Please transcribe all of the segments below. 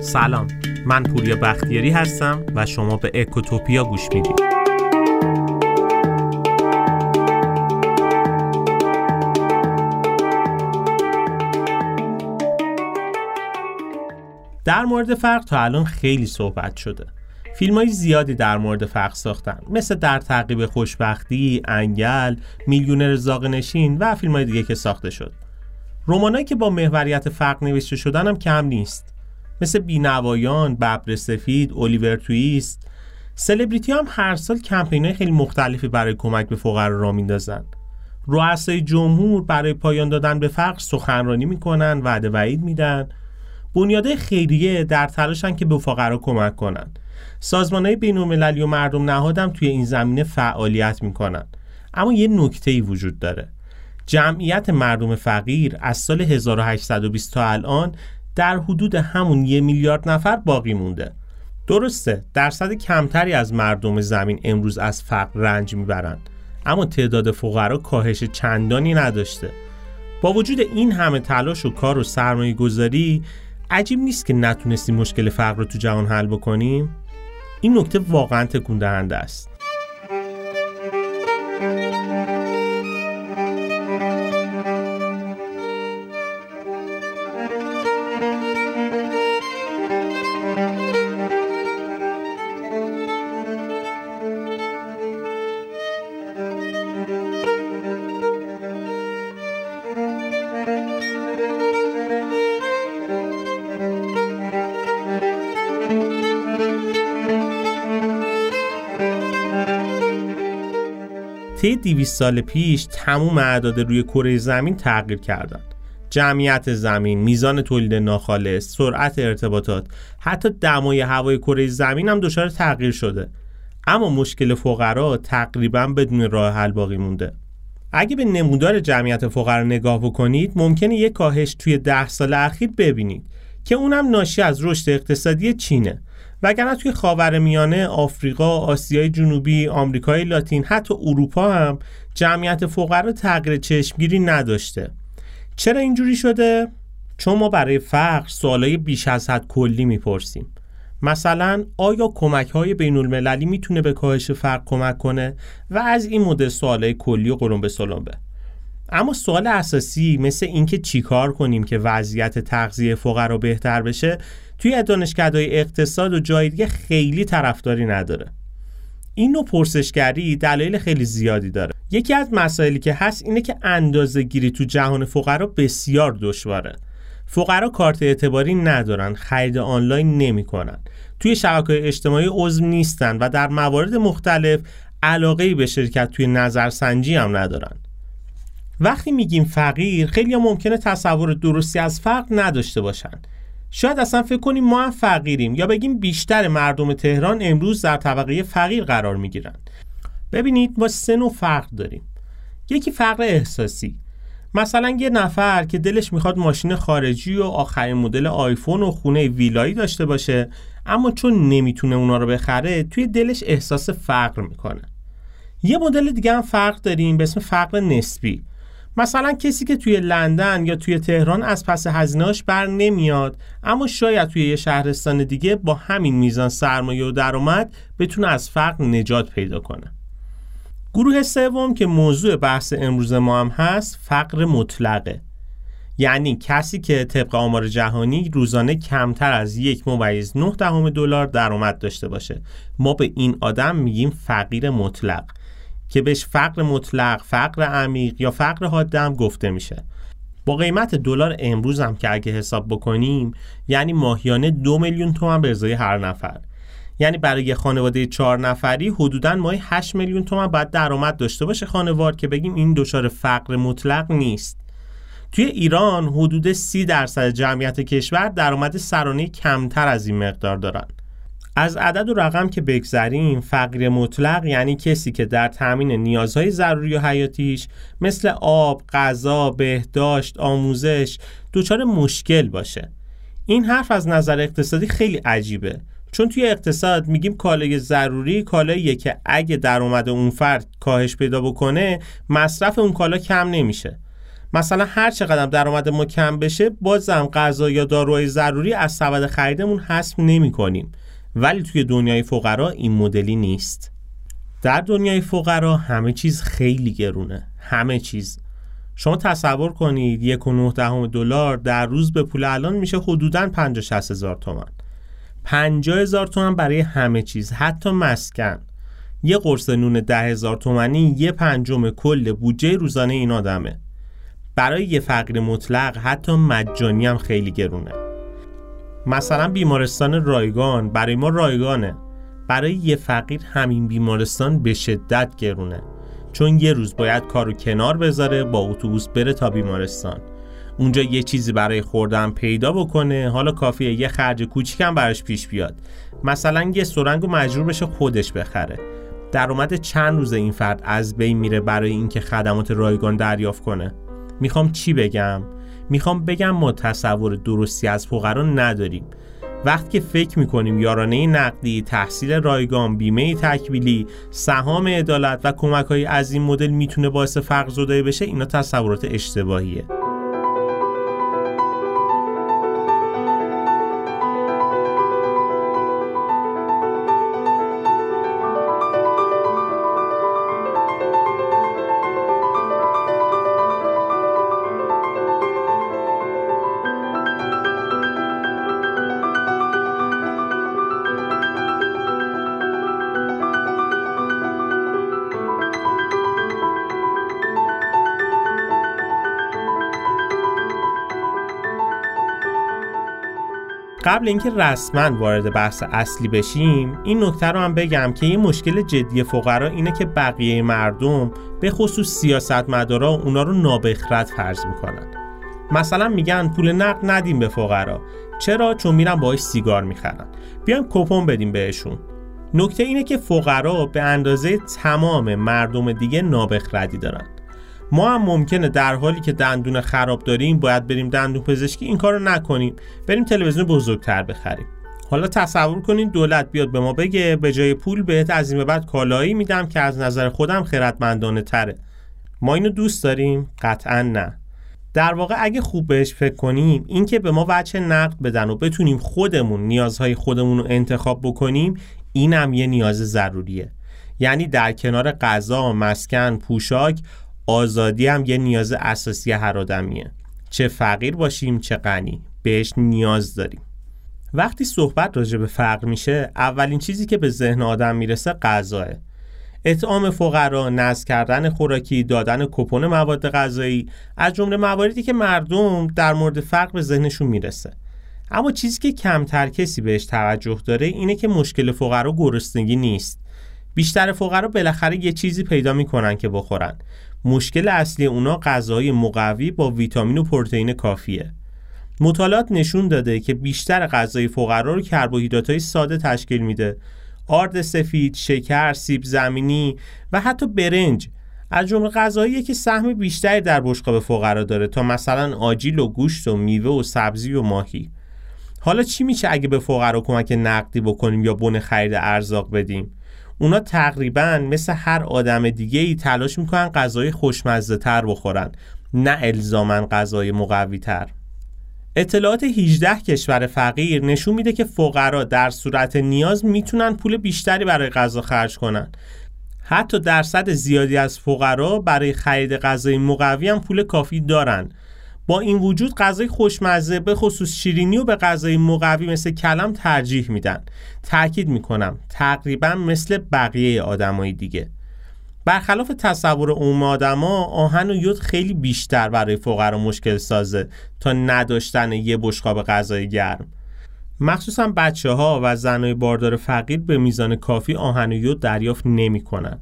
سلام. من پوریا بختیاری هستم و شما به اکوتوپیا گوش می‌دید. در مورد فرق تا الان خیلی صحبت شده. فیلم های زیادی در مورد فرق ساختن مثل در تعقیب خوشبختی، انگل، میلیونر زاغ نشین و فیلم های دیگه که ساخته شد. رومانایی که با محوریت فرق نوشته شدن هم کم نیست. مثل بینوایان، ببر سفید، الیور تویست سلبریتی هم هر سال کمپین های خیلی مختلفی برای کمک به فقرا را میندازن. رؤسای جمهور برای پایان دادن به فقر سخنرانی می‌کنن وعده وعید میدن. بنیاده خیریه در تلاشن که به فقرا کمک کنن. سازمان های بین و مردم نهادم توی این زمینه فعالیت می‌کنن. اما یه نکته ای وجود داره. جمعیت مردم فقیر از سال 1820 تا الان در حدود همون یه میلیارد نفر باقی مونده. درسته درصد کمتری از مردم زمین امروز از فقر رنج می‌برند. اما تعداد فقرا کاهش چندانی نداشته. با وجود این همه تلاش و کار و سرمایه گذاری عجیب نیست که نتونستیم مشکل فقر رو تو جهان حل بکنیم؟ این نکته واقعا تکون دهنده است. طی 200 سال پیش تموم اعداد روی کره زمین تغییر کردند. جمعیت زمین، میزان تولید ناخالص، سرعت ارتباطات، حتی دمای هوای کره زمین هم دچار تغییر شده. اما مشکل فقرا تقریبا بدون راه حل باقی مونده. اگه به نمودار جمعیت فقرا نگاه بکنید، ممکنه یک کاهش توی ده سال اخیر ببینید که اونم ناشی از رشد اقتصادی چینه. وگرنه توی خاور میانه، آفریقا، آسیای جنوبی، آمریکای لاتین، حتی اروپا هم جمعیت فقرا تغییر چشمگیری نداشته. چرا اینجوری شده؟ چون ما برای فقر سوالای بیش از حد کلی می‌پرسیم. مثلا آیا کمک های بین المللی می‌تونه به کاهش فقر کمک کنه و از این مدل سوالای کلی و قرون به سلامبه اما سوال اساسی مثل اینکه چیکار کنیم که وضعیت تغذیه فقرا بهتر بشه توی دانشکدهای اقتصاد و جای دیگه خیلی طرفداری نداره. این نوع پرسشگری دلایل خیلی زیادی داره. یکی از مسائلی که هست اینه که اندازه گیری تو جهان فقرا بسیار دشواره. فقرا کارت اعتباری ندارن خرید آنلاین نمی‌کنن. توی شبکه اجتماعی عضو نیستن و در موارد مختلف علاقه به شرکت توی نظرسنجی هم ندارن. وقتی میگیم فقیر خیلی ممکنه تصور درستی از فقر نداشته باشن. شاید اصلا فکر کنیم ما هم فقیریم یا بگیم بیشتر مردم تهران امروز در طبقه فقیر قرار می‌گیرن ببینید ما سه نوع فرق داریم. یکی فقر احساسی. مثلا یه نفر که دلش می‌خواد ماشین خارجی و آخرین مدل آیفون و خونه ویلایی داشته باشه اما چون نمی‌تونه اونا رو بخره توی دلش احساس فقر می‌کنه. یه مدل دیگه هم فرق داریم به اسم فقر نسبی. مثلا کسی که توی لندن یا توی تهران از پس هزینهاش بر نمیاد اما شاید توی یه شهرستان دیگه با همین میزان سرمایه و درآمد بتونه از فقر نجات پیدا کنه. گروه سوم که موضوع بحث امروز ما هم هست فقر مطلقه. یعنی کسی که طبق آمار جهانی روزانه کمتر از یک ممیز نه دهم دلار درآمد داشته باشه. ما به این آدم میگیم فقیر مطلق. که بهش فقر مطلق، فقر عمیق یا فقر حاده هم گفته میشه. با قیمت دلار امروز هم که اگه حساب بکنیم یعنی ماهیانه دو میلیون تومن به ازای هر نفر. یعنی برای یه خانواده چهار نفری حدودا ماهی 8 میلیون تومن باید درآمد داشته باشه خانوار که بگیم این دچار فقر مطلق نیست. توی ایران حدود سی درصد جمعیت کشور درآمد سرانه کمتر از این مقدار دارن. از عدد و رقم که بگذریم فقیر مطلق یعنی کسی که در تامین نیازهای ضروری و حیاتیش مثل آب، غذا، بهداشت، آموزش دچار مشکل باشه. این حرف از نظر اقتصادی خیلی عجیبه. چون توی اقتصاد میگیم کالای ضروری کالاییه که اگه درآمد اون فرد کاهش پیدا بکنه مصرف اون کالا کم نمیشه. مثلا هر چقدر درآمد ما کم بشه بازم غذا یا داروهای ضروری از سبد خریدمون حذف نمی کنیم ولی توی دنیای فقرا این مدلی نیست. در دنیای فقرا همه چیز خیلی گرونه. همه چیز. شما تصور کنید یک و دهم دلار در روز به پول الان میشه حدوداً 50 هزار تومن 50 هزار تومن برای همه چیز حتی مسکن. یه قرص نون ده هزار تومنی یه پنجم کل بودجه روزانه این آدمه. برای یه فقیر مطلق حتی مجانی هم خیلی گرونه. مثلا بیمارستان رایگان برای ما رایگانه. برای یه فقیر همین بیمارستان به شدت گرونه. چون یه روز باید کارو کنار بذاره با اتوبوس بره تا بیمارستان. اونجا یه چیزی برای خوردن پیدا بکنه حالا کافیه یه خرج کوچیکم براش پیش بیاد. مثلا یه سرنگ مجبور بشه خودش بخره. درآمد چند روز این فرد از بین میره برای اینکه خدمات رایگان دریافت کنه؟ می‌خوام چی بگم؟ می‌خوام بگم ما تصور درستی از فقرا نداریم. وقتی که فکر می‌کنیم یارانه نقدی، تحصیل رایگان، بیمه تکمیلی، سهام عدالت و کمک های از این مدل می‌تونه باعث فرق زدایی بشه اینا تصورات اشتباهیه. قبل اینکه رسما وارد بحث اصلی بشیم این نکته رو هم بگم که این مشکل جدی فقرا اینه که بقیه مردم به خصوص سیاستمدارا اونا رو نابخرت فرض می‌کنن مثلا میگن پول نقد ندیم به فقرا. چرا؟ چون میرن باهاش سیگار می‌خرن. بیایم کپون بدیم بهشون. نکته اینه که فقرا به اندازه تمام مردم دیگه نابخردی دارن. ما هم ممکنه در حالی که دندون خراب داریم باید بریم دندون پزشکی این کارو نکنیم. بریم تلویزیون بزرگتر بخریم. حالا تصور کنین دولت بیاد به ما بگه به جای پول بهت از این بعد کالایی میدم که از نظر خودم خردمندانه تره. ما اینو دوست داریم؟ قطعا نه. در واقع اگه خوب بهش فکر کنیم اینکه به ما وجه نقد بدن و بتونیم خودمون نیازهای خودمون رو انتخاب بکنیم اینم یه نیاز ضروریه. یعنی در کنار غذا، مسکن، پوشاک آزادی هم یه نیاز اساسی هر آدمیه. چه فقیر باشیم چه غنی. بهش نیاز داریم. وقتی صحبت راجع به فقر میشه اولین چیزی که به ذهن آدم می‌رسه غذاه اطعام فقرا نزد کردن خوراکی دادن کپون مواد غذایی از جمله مواردی که مردم در مورد فقر به ذهنشون می‌رسه. اما چیزی که کمتر کسی بهش توجه داره اینه که مشکل فقرا گرسنگی نیست. بیشتر فقرا بالاخره یه چیزی پیدا می‌کنن که بخورن. مشکل اصلی اونا غذای مقوی با ویتامین و پروتئین کافیه. مطالعات نشون داده که بیشتر غذای فقرا رو کربوهیدرات ساده تشکیل میده. آرد سفید، شکر، سیب زمینی و حتی برنج. از جمله غذایی که سهم بیشتری در بشقاب فقرا داره تا مثلا آجیل و گوشت و میوه و سبزی و ماهی. حالا چی میشه اگه به فقرا کمک نقدی بکنیم یا بن خرید ارزاق بدیم؟ اونا تقریبا مثل هر آدم دیگه ای تلاش می‌کنن غذای خوشمزه تر بخورن نه الزاما غذای مقوی تر اطلاعات 18 کشور فقیر نشون میده که فقرا در صورت نیاز می‌تونن پول بیشتری برای غذا خرج کنن. حتی درصد زیادی از فقرا برای خرید غذای مقوی هم پول کافی دارن. با این وجود غذای خوشمزه به خصوص شیرینی و به غذای مقوی مثل کلم ترجیح میدن. تاکید می‌کنم تقریبا مثل بقیه آدمای دیگه. برخلاف تصور عموم آدما آهن و یود خیلی بیشتر برای فقرا مشکل سازه تا نداشتن یه بشقاب غذای گرم. مخصوصا بچه ها و زنای باردار فقیر به میزان کافی آهن و یود دریافت نمی کنن.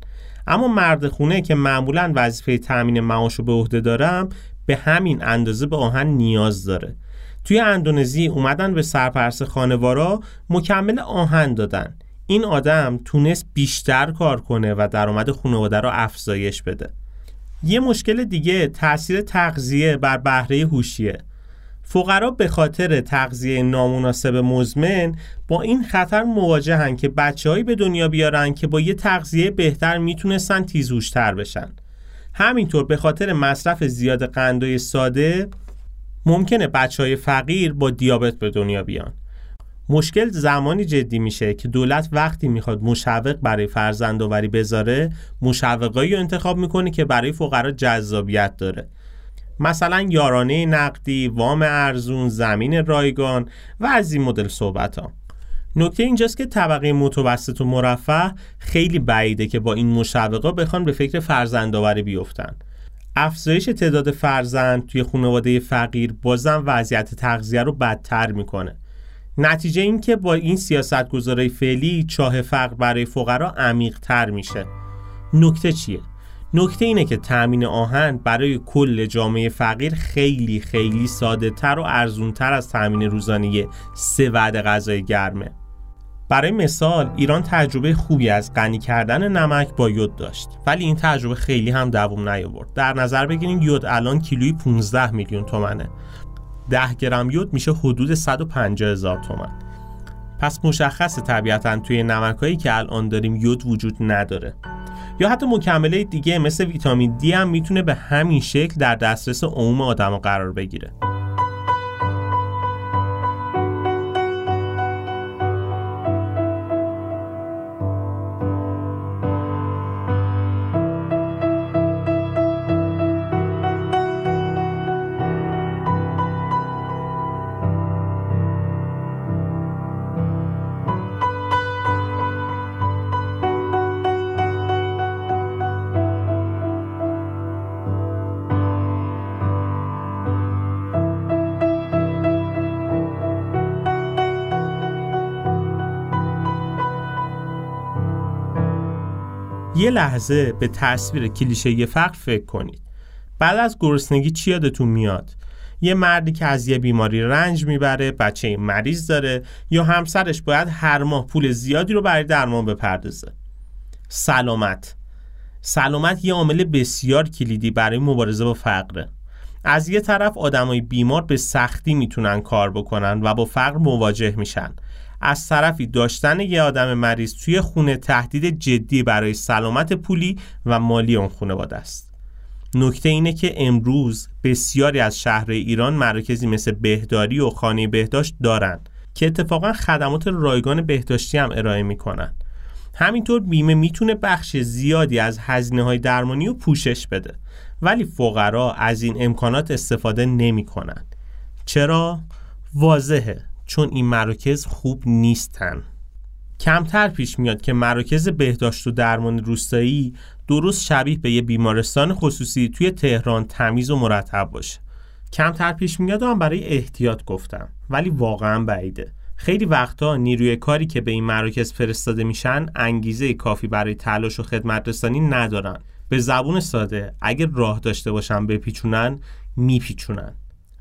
اما مرد خونه که معمولا وظیفه تامین معاش رو به عهده دارم به همین اندازه به آهن نیاز داره. توی اندونزی اومدن به سرپرست خانوارا مکمل آهن دادن. این آدم تونست بیشتر کار کنه و درآمد خانواده رو افزایش بده. یه مشکل دیگه تاثیر تغذیه بر بهره هوشیه. فقرا به خاطر تغذیه نامناسب مزمن با این خطر مواجهن که بچههایی به دنیا بیارن که با یه تغذیه بهتر می‌تونستن تیزوشتر بشن. همینطور به خاطر مصرف زیاد قندای ساده ممکنه بچه های فقیر با دیابت به دنیا بیان. مشکل زمانی جدی میشه که دولت وقتی می‌خواد مشوق برای فرزندآوری بذاره مشوقایی رو انتخاب می‌کنه که برای فقرا جذابیت داره. مثلا یارانه نقدی، وام ارزون، زمین رایگان و از این مدل صحبت ها نکته اینجاست که طبقه متوسط و مرفه خیلی بعیده که با این مشوقا بخوان به فکر فرزندآوری بیفتن. افزایش تعداد فرزند توی خانواده فقیر بازم وضعیت تغذیه رو بدتر می‌کنه. نتیجه این که با این سیاست گذاره فعلی چاه فقر برای فقرا عمیق تر میشه. نکته چیه؟ نکته اینه که تأمین آهن برای کل جامعه فقیر خیلی خیلی ساده تر و ارزون تر از تأمین روزانه سه وعده غذای گرمه. برای مثال ایران تجربه خوبی از غنی کردن نمک با یود داشت. ولی این تجربه خیلی هم دوام نیاورد. در نظر بگیرید یود الان کیلوی 15 میلیون تومنه. 10 گرم یود میشه حدود 150 هزار تومن. پس مشخص طبیعتا توی نمکایی که الان داریم یود وجود نداره. یا حتی مکمله دیگه مثل ویتامین دی هم می‌تونه به همین شکل در دسترس عموم آدم قرار بگیره. یه لحظه به تصویر کلیشه فقر فکر کنید. بعد از گرسنگی چی یادتون میاد؟ یه مردی که از یه بیماری رنج می‌بره بچه مریض داره یا همسرش باید هر ماه پول زیادی رو برای درمان بپردازه. سلامت. سلامت یه عامل بسیار کلیدی برای مبارزه با فقره. از یه طرف آدمای بیمار به سختی می‌تونن کار بکنن و با فقر مواجه میشن. از طرفی داشتن یه آدم مریض توی خونه تهدید جدی برای سلامت پولی و مالی اون خانواده است. نکته اینه که امروز بسیاری از شهر ایران مراکزی مثل بهداری و خانه بهداشت دارن که اتفاقا خدمات رایگان بهداشتی هم ارائه می‌کنن. همینطور بیمه می‌تونه بخش زیادی از هزینه های درمانی رو پوشش بده ولی فقرا از این امکانات استفاده نمی‌کنن. چرا؟ واضحه. چون این مراکز خوب نیستن. کمتر پیش میاد که مراکز بهداشت و درمان روستایی درست شبیه به یه بیمارستان خصوصی توی تهران تمیز و مرتب باشه. کمتر پیش میاد هم برای احتیاط گفتم ولی واقعا بعیده. خیلی وقتا نیروی کاری که به این مراکز فرستاده میشن انگیزه کافی برای تلاش و خدمت رسانی ندارن. به زبون ساده اگر راه داشته باشن بپیچونن میپیچونن.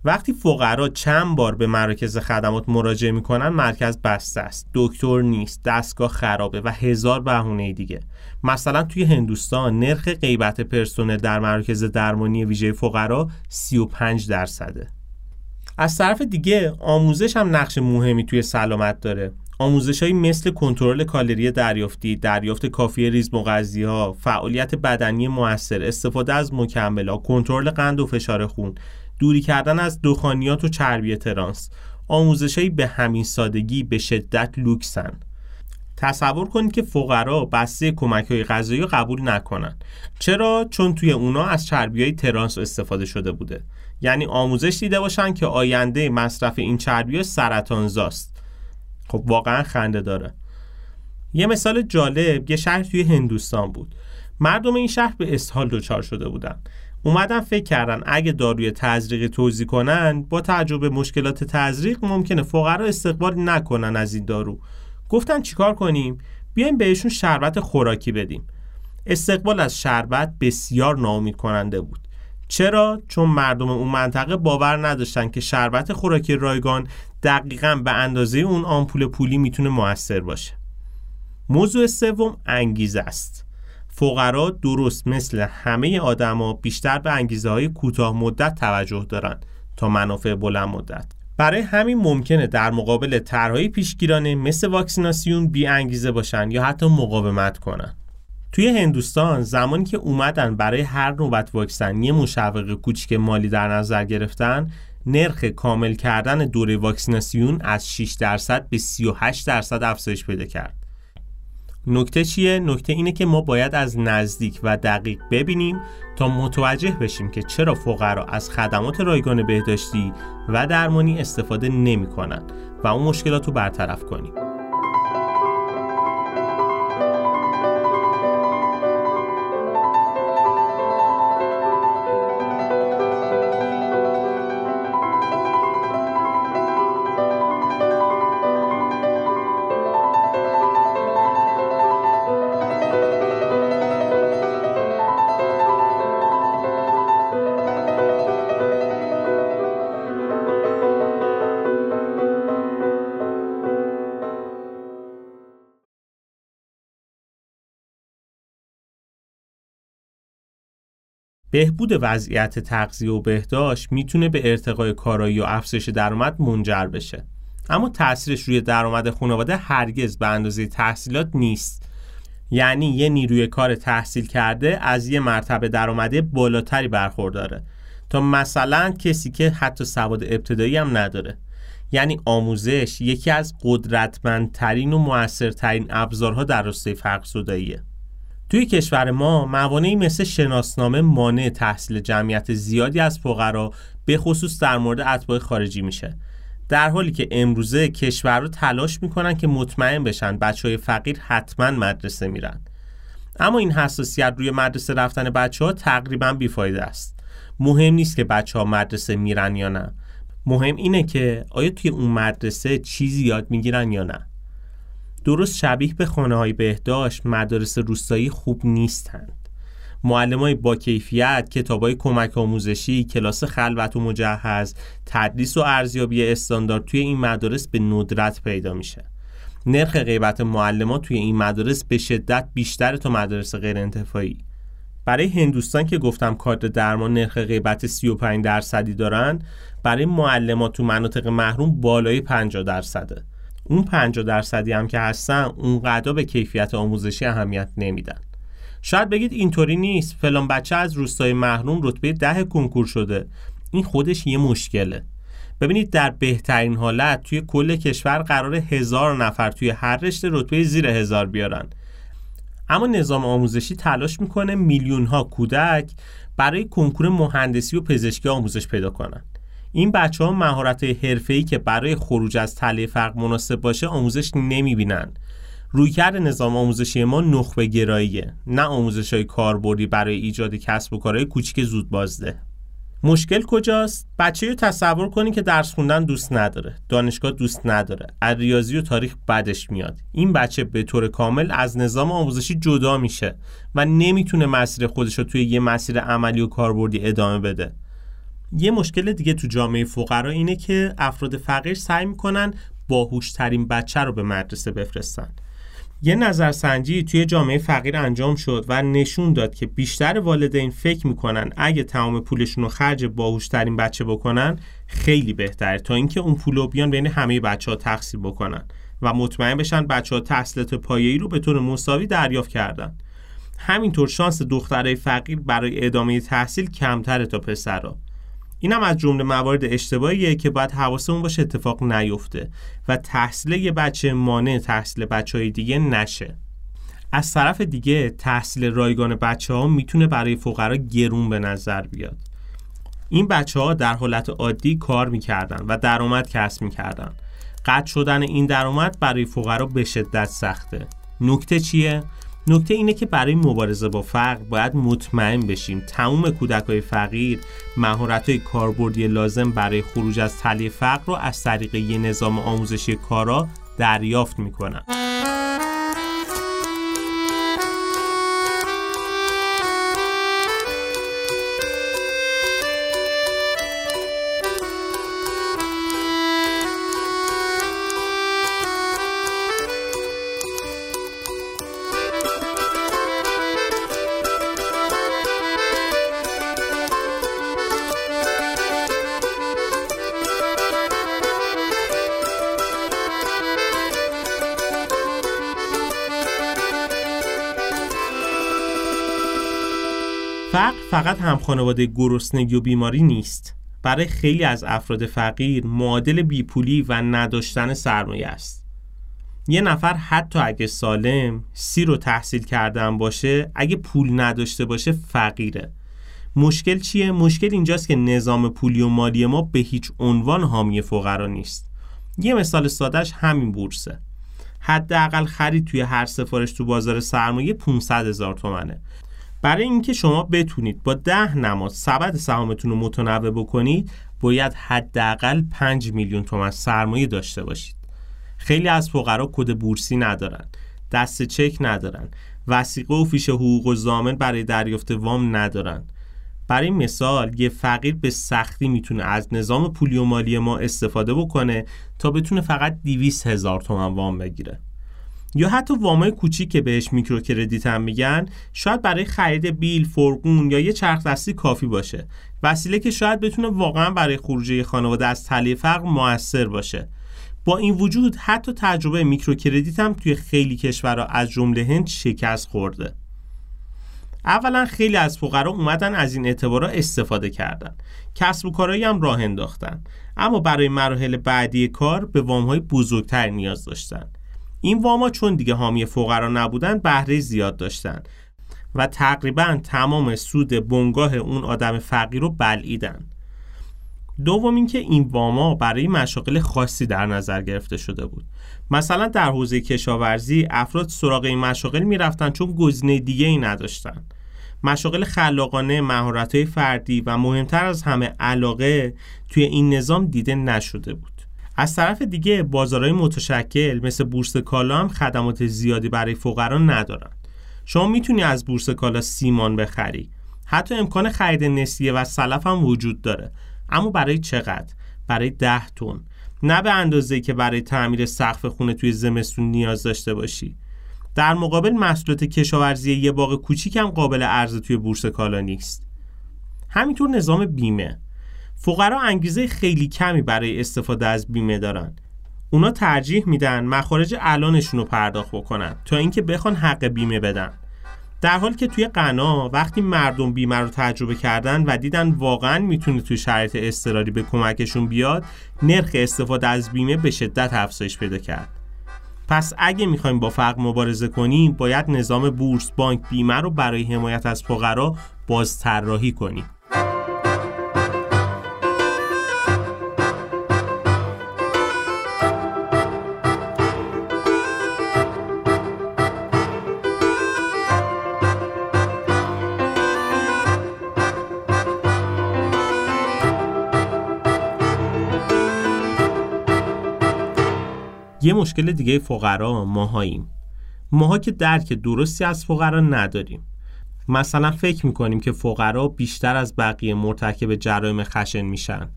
وقتی فقرا چند بار به مراکز خدمات مراجعه می‌کنن مرکز بسته است. دکتر نیست دستگاه خرابه و هزار بهونه دیگه. مثلا توی هندوستان نرخ غیبت پرسنل در مراکز درمانی ویژه فقرا 35 درصده. از طرف دیگه آموزش هم نقش مهمی توی سلامت داره. آموزش های مثل کنترل کالری دریافتی، دریافت کافی ریز مغذی ها، فعالیت بدنی موثر، استفاده از مکملات، کنترل قند و فشار خون، دوری کردن از دخانیات و چربی ترانس. آموزشهایی به همین سادگی به شدت لوکسن. تصور کنید که فقرا بسته کمک های غذایی قبول نکنن. چرا؟ چون توی اونا از چربی های ترانس استفاده شده بوده. یعنی آموزش دیده باشن که آینده مصرف این چربی ها سرطانزاست. خب واقعا خنده داره. یه مثال جالب یه شهر توی هندوستان بود. مردم این شهر به اسهال دچار شده بودن. اومدن فکر کردن اگه داروی تزریقی توضیح کنن با تجربه مشکلات تزریق ممکنه فقرا استقبال نکنن از این دارو. گفتن چیکار کنیم؟ بیایم بهشون شربت خوراکی بدیم. استقبال از شربت بسیار ناامید کننده بود. چرا؟ چون مردم اون منطقه باور نداشتن که شربت خوراکی رایگان دقیقا به اندازه اون آمپول پولی می‌تونه موثر باشه. موضوع سوم انگیزه است. فقرا درست مثل همه آدما بیشتر به انگیزه های کوتاه مدت توجه دارند تا منافع بلند مدت برای همین ممکنه در مقابل طرحهای پیشگیرانه مثل واکسیناسیون بی انگیزه باشن یا حتی مقاومت کنن توی هندوستان زمانی که اومدن برای هر نوبت واکسن یه مشوق کوچیک مالی در نظر گرفتن نرخ کامل کردن دوره واکسیناسیون از 6 درصد به 38 درصد افزایش پیدا کرد. نکته چیه؟ نکته اینه که ما باید از نزدیک و دقیق ببینیم تا متوجه بشیم که چرا فقرا از خدمات رایگان بهداشتی و درمانی استفاده نمی و اون مشکلات رو برطرف کنیم. بهبود وضعیت تغذیه و بهداشت می‌تونه به ارتقای کارایی و افزایش درآمد منجر بشه. اما تاثیرش روی درآمد خانواده هرگز به اندازه تحصیلات نیست. یعنی یه نیروی کار تحصیل کرده از یه مرتبه درآمدی بالاتری برخورداره. تا مثلا کسی که حتی سواد ابتدایی هم نداره. یعنی آموزش یکی از قدرتمندترین و موثرترین ابزارها در راستای فرق زداییه توی کشور ما موانعی مثل شناسنامه مانع تحصیل جمعیت زیادی از فقرا به خصوص در مورد اتباع خارجی میشه. در حالی که امروزه کشور رو تلاش می‌کنن که مطمئن بشن بچه های فقیر حتما مدرسه میرن. اما این حساسیت روی مدرسه رفتن بچه ها تقریبا بیفایده است. مهم نیست که بچه ها مدرسه میرن یا نه. مهم اینه که آیا توی اون مدرسه چیزی یاد می‌گیرن یا نه. درست شبیه به خانه های بهداشت مدارس روستایی خوب نیستند. معلم های با کیفیت کتاب های کمک آموزشی کلاس خلوت و مجهز تدریس و ارزیابی استاندارد توی این مدارس به ندرت پیدا میشه. نرخ غیبت معلمات توی این مدارس به شدت بیشتر تا مدارس غیر انتفاعی برای هندوستان که گفتم کادر درمان نرخ غیبت 35 درصدی دارن برای معلمات تو مناطق محروم بالای 50 درصده. اون 50 درصدی هم که هستن اونقدر به کیفیت آموزشی اهمیت نمیدن. شاید بگید اینطوری نیست. فلان بچه از روستای محروم رتبه ده کنکور شده. این خودش یه مشکله. ببینید در بهترین حالت توی کل کشور قرار هزار نفر توی هر رشته رتبه زیر هزار بیارن. اما نظام آموزشی تلاش می‌کنه میلیون ها کودک برای کنکور مهندسی و پزشکی آموزش پیدا کنن. این بچه ها مهارت حرفه‌ای که برای خروج از تله فرق مناسب باشه آموزش نمی‌بینن. رویکرد نظام آموزشی ما نخبه گراییه نه آموزش های کاربردی برای ایجاد کسب و کارهای کوچیک زود بازده مشکل کجاست؟ بچه رو تصور کنی که درس خوندن دوست نداره دانشگاه دوست نداره از ریاضی و تاریخ بدش میاد. این بچه به طور کامل از نظام آموزشی جدا میشه و نمی‌تونه مسیر خودش رو توی یه مسیر عملی و کاربردی ادامه بده. یه مشکل دیگه تو جامعه فقرا اینه که افراد فقیر سعی می‌کنن باهوشترین بچه رو به مدرسه بفرستن. یه نظرسنجی توی جامعه فقیر انجام شد و نشون داد که بیشتر والدین فکر می‌کنن اگه تمام پولشون رو خرج باهوشترین بچه بکنن خیلی بهتره تا اینکه اون پول رو بیان بین همه بچه ها تقسیم بکنن و مطمئن بشن بچه ها تحصیلات پایه‌ای رو به طور مساوی دریافت کردن. همینطور شانس دخترای فقیر برای ادامه تحصیل کمتره تا پسرها اینم از جمله موارد اشتباهیه که باید حواسمون باشه اتفاق نیفته و تحصیل یه بچه مانع تحصیل بچه های دیگه نشه. از طرف دیگه تحصیل رایگان بچه ها می‌تونه برای فقرا گرون به نظر بیاد. این بچه ها در حالت عادی کار می‌کردن و درآمد کسب می‌کردن. قطع شدن این درآمد برای فقرا به شدت سخته. نکته چیه؟ نکته اینه که برای مبارزه با فقر باید مطمئن بشیم. تمام کودک های فقیر مهارت های کاربردی لازم برای خروج از تله فقر رو از طریق یه نظام آموزشی کارا دریافت می‌کنن. فقط هم خانواده گرسنگی و بیماری نیست. برای خیلی از افراد فقیر معادل بیپولی و نداشتن سرمایه است. یه نفر حتی اگه سالم سی رو تحصیل کردن باشه اگه پول نداشته باشه فقیره. مشکل چیه؟ مشکل اینجاست که نظام پولی و مالی ما به هیچ عنوان حامی فقرا نیست. یه مثال سادهش همین بورسه. حداقل خرید توی هر سفارش تو بازار سرمایه 500 هزار تومنه. برای اینکه شما بتونید با ده نماد سبد سهامتون رو متنوع بکنید باید حداقل 5 میلیون تومن سرمایه داشته باشید. خیلی از فقرا کد بورسی ندارن دست چک ندارن وسیقه و فیش حقوق و زامن برای دریافت وام ندارن. برای مثال یه فقیر به سختی می‌تونه از نظام پولی و مالی ما استفاده بکنه تا بتونه فقط 200 هزار تومن وام بگیره. یا حتی وامای کوچیک که بهش میکرو کردیت هم میگن شاید برای خرید بیل، فرقون یا یه چرخ دستی کافی باشه. وسیله که شاید بتونه واقعا برای خروجی خانواده از تله فقر موثر باشه. با این وجود حتی تجربه میکرو کردیت هم توی خیلی کشورها از جمله هند شکست خورده. اولا خیلی از فقرا اومدن از این اعتبارا استفاده کردن. کسب و کارهایی هم راه انداختن. اما برای مراحل بعدی کار به وامهای بزرگتر نیاز داشتن. این واما چون دیگه حامی فقرا نبودن بهره زیاد داشتن و تقریبا تمام سود بنگاه اون آدم فقیر رو بلعیدن. دوم اینکه این واما برای مشاغل خاصی در نظر گرفته شده بود. مثلا در حوزه کشاورزی افراد سراغ این مشاغل می‌رفتن چون گزینه دیگه ای نداشتن. مشاغل خلاقانه مهارت‌های فردی و مهمتر از همه علاقه توی این نظام دیده نشده بود. از طرف دیگه بازارهای متشکل مثل بورس کالا هم خدمات زیادی برای فقرا ندارن شما می‌تونی از بورس کالا سیمان بخری. حتی امکان خرید نسیه و سلف هم وجود داره. اما برای چقدر؟ برای ده تن. نه به اندازه که برای تعمیر سقف خونه توی زمستون نیاز داشته باشی. در مقابل محصولات کشاورزی یه باغ کوچیک هم قابل عرضه توی بورس کالا نیست. همینطور نظام بیمه. فقرا انگیزه خیلی کمی برای استفاده از بیمه دارن. اونا ترجیح میدن مخارج الانشون رو پرداخت بکنن تا اینکه بخوان حق بیمه بدن. در حالی که توی قنا وقتی مردم بیمه رو تجربه کردن و دیدن واقعا می‌تونه توی شرایط اضطراری به کمکشون بیاد نرخ استفاده از بیمه به شدت افزایش پیدا کرد. پس اگه می‌خوایم با فقر مبارزه کنیم باید نظام بورس بانک بیمه رو برای حمایت از فقرا بازطراحی کنیم. یه مشکل دیگه فقرا ماهاییم. ماها که درک درستی از فقرا نداریم. مثلا فکر می‌کنیم که فقرا بیشتر از بقیه مرتکب جرایم خشن میشن.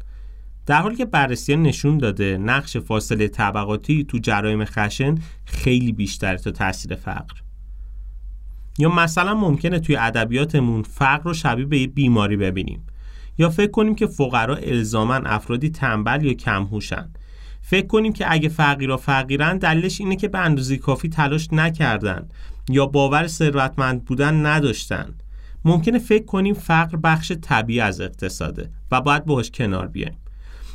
در حالی که بررسی نشون داده نقش فاصله طبقاتی تو جرایم خشن خیلی بیشتر تا تاثیر فقر. یا مثلا ممکنه توی ادبیاتمون فقر رو شبیه به یه بیماری ببینیم. یا فکر کنیم که فقرا الزاما افرادی تنبل یا کمهوشن. فکر کنیم که اگه فقیرا فقیرن دلیلش اینه که به اندازه کافی تلاش نکردن یا باور ثروتمند بودن نداشتن. ممکنه فکر کنیم فقر بخش طبیعی از اقتصاده و باید باهاش کنار بیایم.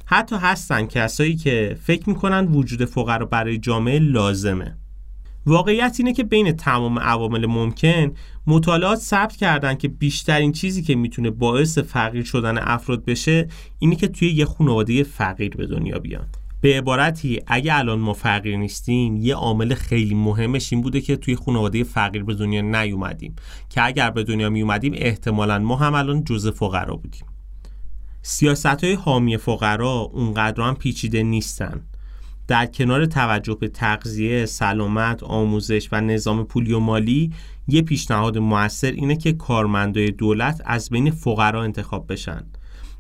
حتی هستن کسایی که فکر می‌کنن وجود فقرا برای جامعه لازمه. واقعیت اینه که بین تمام عوامل ممکن مطالعات ثبت کردن که بیشترین چیزی که می‌تونه باعث فقیر شدن افراد بشه اینه که توی یه خانواده فقیر به دنیا بیان. به عبارتی اگه الان ما فقیر نیستیم یه عامل خیلی مهمش این بوده که توی خانواده فقیر به دنیا نیومدیم. که اگر به دنیا می اومدیم احتمالا ما هم الان جزء فقرا بودیم. سیاست های حامی فقرا اونقدر هم پیچیده نیستن. در کنار توجه به تغذیه، سلامت، آموزش و نظام پولی و مالی یه پیشنهاد موثر اینه که کارمندای دولت از بین فقرا انتخاب بشن.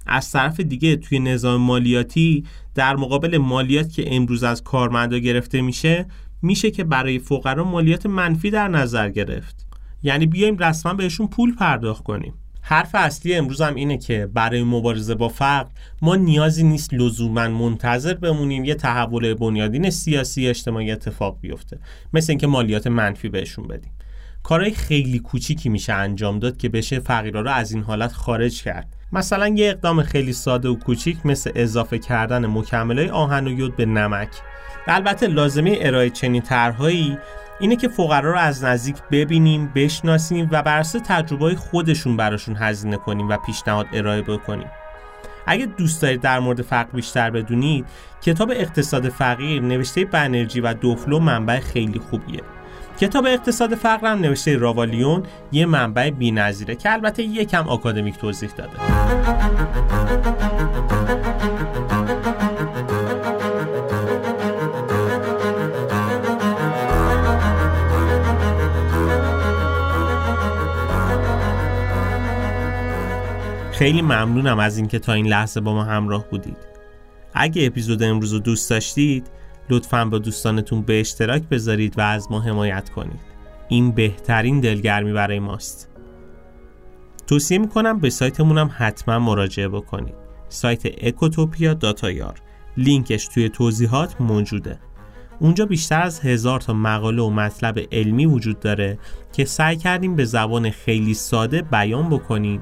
از طرف دیگه توی نظام مالیاتی در مقابل مالیات که امروز از کارمندا گرفته میشه میشه که برای فقرا مالیات منفی در نظر گرفت. یعنی بیایم رسما بهشون پول پرداخت کنیم. حرف اصلی امروز هم اینه که برای مبارزه با فقر ما نیازی نیست لزوما منتظر بمونیم یه تحول بنیادین سیاسی اجتماعی اتفاق بیفته مثل اینکه مالیات منفی بهشون بدیم. کارهای خیلی کوچیکی میشه انجام داد که بشه فقیرها رو از این حالت خارج کرد. مثلا یه اقدام خیلی ساده و کوچیک مثل اضافه کردن مکملهای آهن و یود به نمک. البته لازمه ارائه چنین طرحهایی اینه که فقرا رو از نزدیک ببینیم بشناسیم و بر اساس تجربه خودشون براشون هزینه کنیم و پیشنهاد ارائه بکنیم. اگه دوست دارید در مورد فقر بیشتر بدونید کتاب اقتصاد فقیر نوشته بنرژی و دوفلو منبع خیلی خوبیه. کتاب اقتصاد فقر هم نوشته راوالیون یه منبع بی‌نظیره که البته یکم آکادمیک توضیح داده. خیلی ممنونم از اینکه تا این لحظه با ما همراه بودید. اگه اپیزود امروز رو دوست داشتید لطفا با دوستانتون به اشتراک بذارید و از ما حمایت کنید. این بهترین دلگرمی برای ماست. توصیه می‌کنم به سایتمونم حتما مراجعه بکنید. سایت اکوتوپیا داتایار لینکش توی توضیحات موجوده. اونجا بیشتر از هزار تا مقاله و مطلب علمی وجود داره که سعی کردیم به زبان خیلی ساده بیان بکنیم